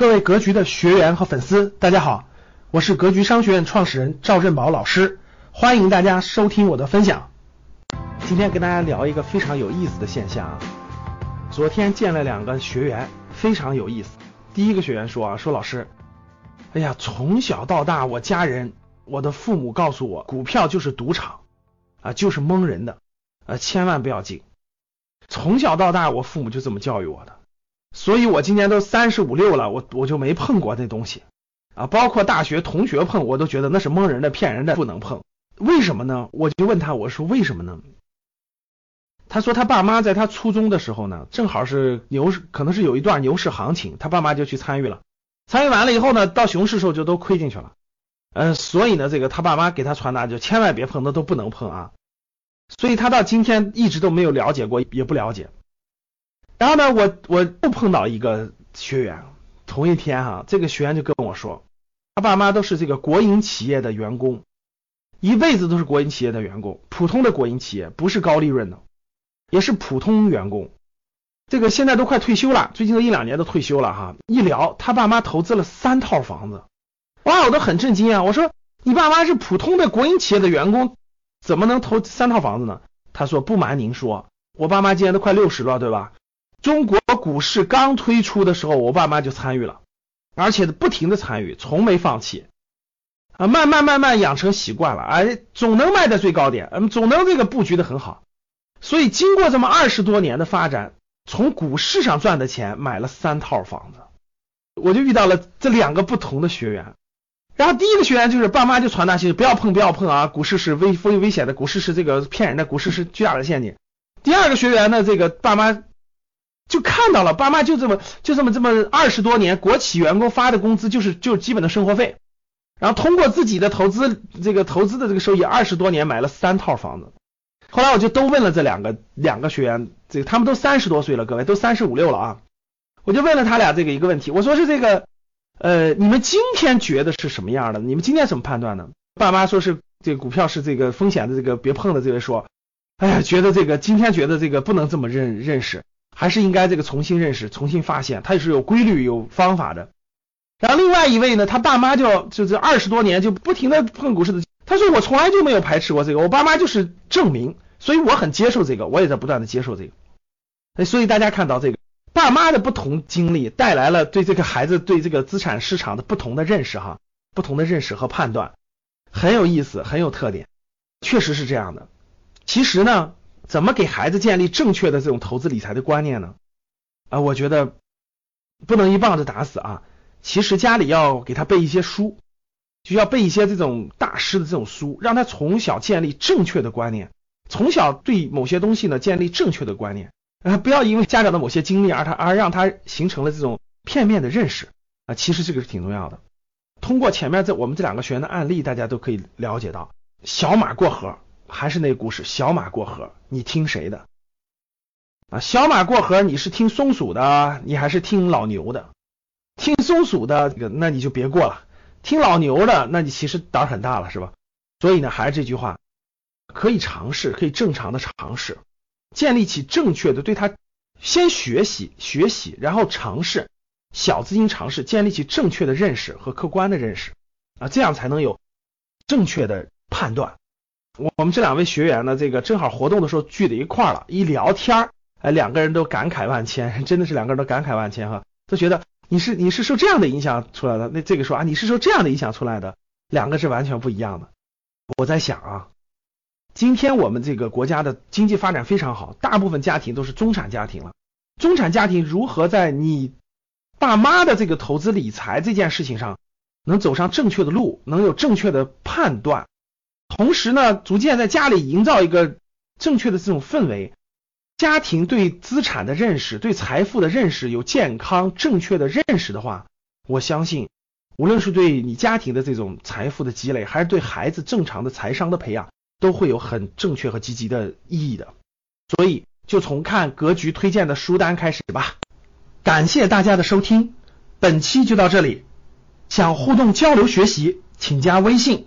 各位格局的学员和粉丝，大家好，我是格局商学院创始人赵振宝老师，欢迎大家收听我的分享。今天跟大家聊一个非常有意思的现象啊。昨天见了两个学员，非常有意思。第一个学员说啊，说老师，哎呀，从小到大，我家人、我的父母告诉我，股票就是赌场啊，就是蒙人的，啊，千万不要进。从小到大，我父母就这么教育我的。所以，我今年都三十五六了，我我就没碰过那东西啊，包括大学同学碰，我都觉得那是蒙人的、骗人的，不能碰。为什么呢？我就问他，我说为什么呢？他说他爸妈在他初中的时候呢，正好是牛市，可能是有一段牛市行情，他爸妈就去参与了。参与完了以后呢，到熊市时候就都亏进去了。嗯，所以呢，这个他爸妈给他传达就千万别碰，那都不能碰啊。所以他到今天一直都没有了解过，也不了解。然后呢，我我又碰到一个学员，同一天哈，这个学员就跟我说，他爸妈都是这个国营企业的员工，一辈子都是国营企业的员工，普通的国营企业，不是高利润的，也是普通员工，这个现在都快退休了，最近都一两年都退休了哈。一聊，他爸妈投资了三套房子，哇，我都很震惊啊！我说你爸妈是普通的国营企业的员工，怎么能投三套房子呢？他说不瞒您说，我爸妈今年都快六十了，对吧？中国股市刚推出的时候，我爸妈就参与了，而且不停的参与，从没放弃啊，慢慢慢慢养成习惯了，哎，总能卖在最高点，嗯，总能这个布局的很好。所以经过这么二十多年的发展，从股市上赚的钱买了三套房子，我就遇到了这两个不同的学员。然后第一个学员就是爸妈就传达信息，不要碰，不要碰啊，股市是危危危险的，股市是这个骗人的，股市是巨大的陷阱。第二个学员呢，这个爸妈。就看到了，爸妈就这么就这么这么二十多年，国企员工发的工资就是就是基本的生活费，然后通过自己的投资这个投资的这个收益，二十多年买了三套房子。后来我就都问了这两个两个学员，这个他们都三十多岁了，各位都三十五六了啊，我就问了他俩这个一个问题，我说是这个呃，你们今天觉得是什么样的？你们今天怎么判断呢？爸妈说是这个股票是这个风险的，这个别碰的。这位说，哎呀，觉得这个今天觉得这个不能这么认认识。还是应该这个重新认识、重新发现，它也是有规律、有方法的。然后另外一位呢，他爸妈就就这二十多年就不停的碰股市的，他说我从来就没有排斥过这个，我爸妈就是证明，所以我很接受这个，我也在不断的接受这个。所以大家看到这个爸妈的不同经历带来了对这个孩子对这个资产市场的不同的认识哈，不同的认识和判断，很有意思，很有特点，确实是这样的。其实呢。怎么给孩子建立正确的这种投资理财的观念呢？啊，我觉得不能一棒子打死啊。其实家里要给他背一些书，就要背一些这种大师的这种书，让他从小建立正确的观念，从小对某些东西呢建立正确的观念啊，不要因为家长的某些经历而他而让他形成了这种片面的认识啊。其实这个是挺重要的。通过前面这我们这两个学员的案例，大家都可以了解到，小马过河。还是那故事，小马过河，你听谁的啊？小马过河，你是听松鼠的，你还是听老牛的？听松鼠的，那你就别过了；听老牛的，那你其实胆很大了，是吧？所以呢，还是这句话，可以尝试，可以正常的尝试，建立起正确的对他先学习学习，然后尝试小资金尝试，建立起正确的认识和客观的认识啊，这样才能有正确的判断。我们这两位学员呢，这个正好活动的时候聚在一块儿了，一聊天儿哎，两个人都感慨万千，真的是两个人都感慨万千哈，都觉得你是你是受这样的影响出来的，那这个说啊，你是受这样的影响出来的，两个是完全不一样的。我在想啊，今天我们这个国家的经济发展非常好，大部分家庭都是中产家庭了，中产家庭如何在你爸妈的这个投资理财这件事情上能走上正确的路，能有正确的判断？同时呢，逐渐在家里营造一个正确的这种氛围，家庭对资产的认识、对财富的认识有健康正确的认识的话，我相信，无论是对你家庭的这种财富的积累，还是对孩子正常的财商的培养，都会有很正确和积极的意义的。所以，就从看格局推荐的书单开始吧。感谢大家的收听，本期就到这里。想互动交流学习，请加微信。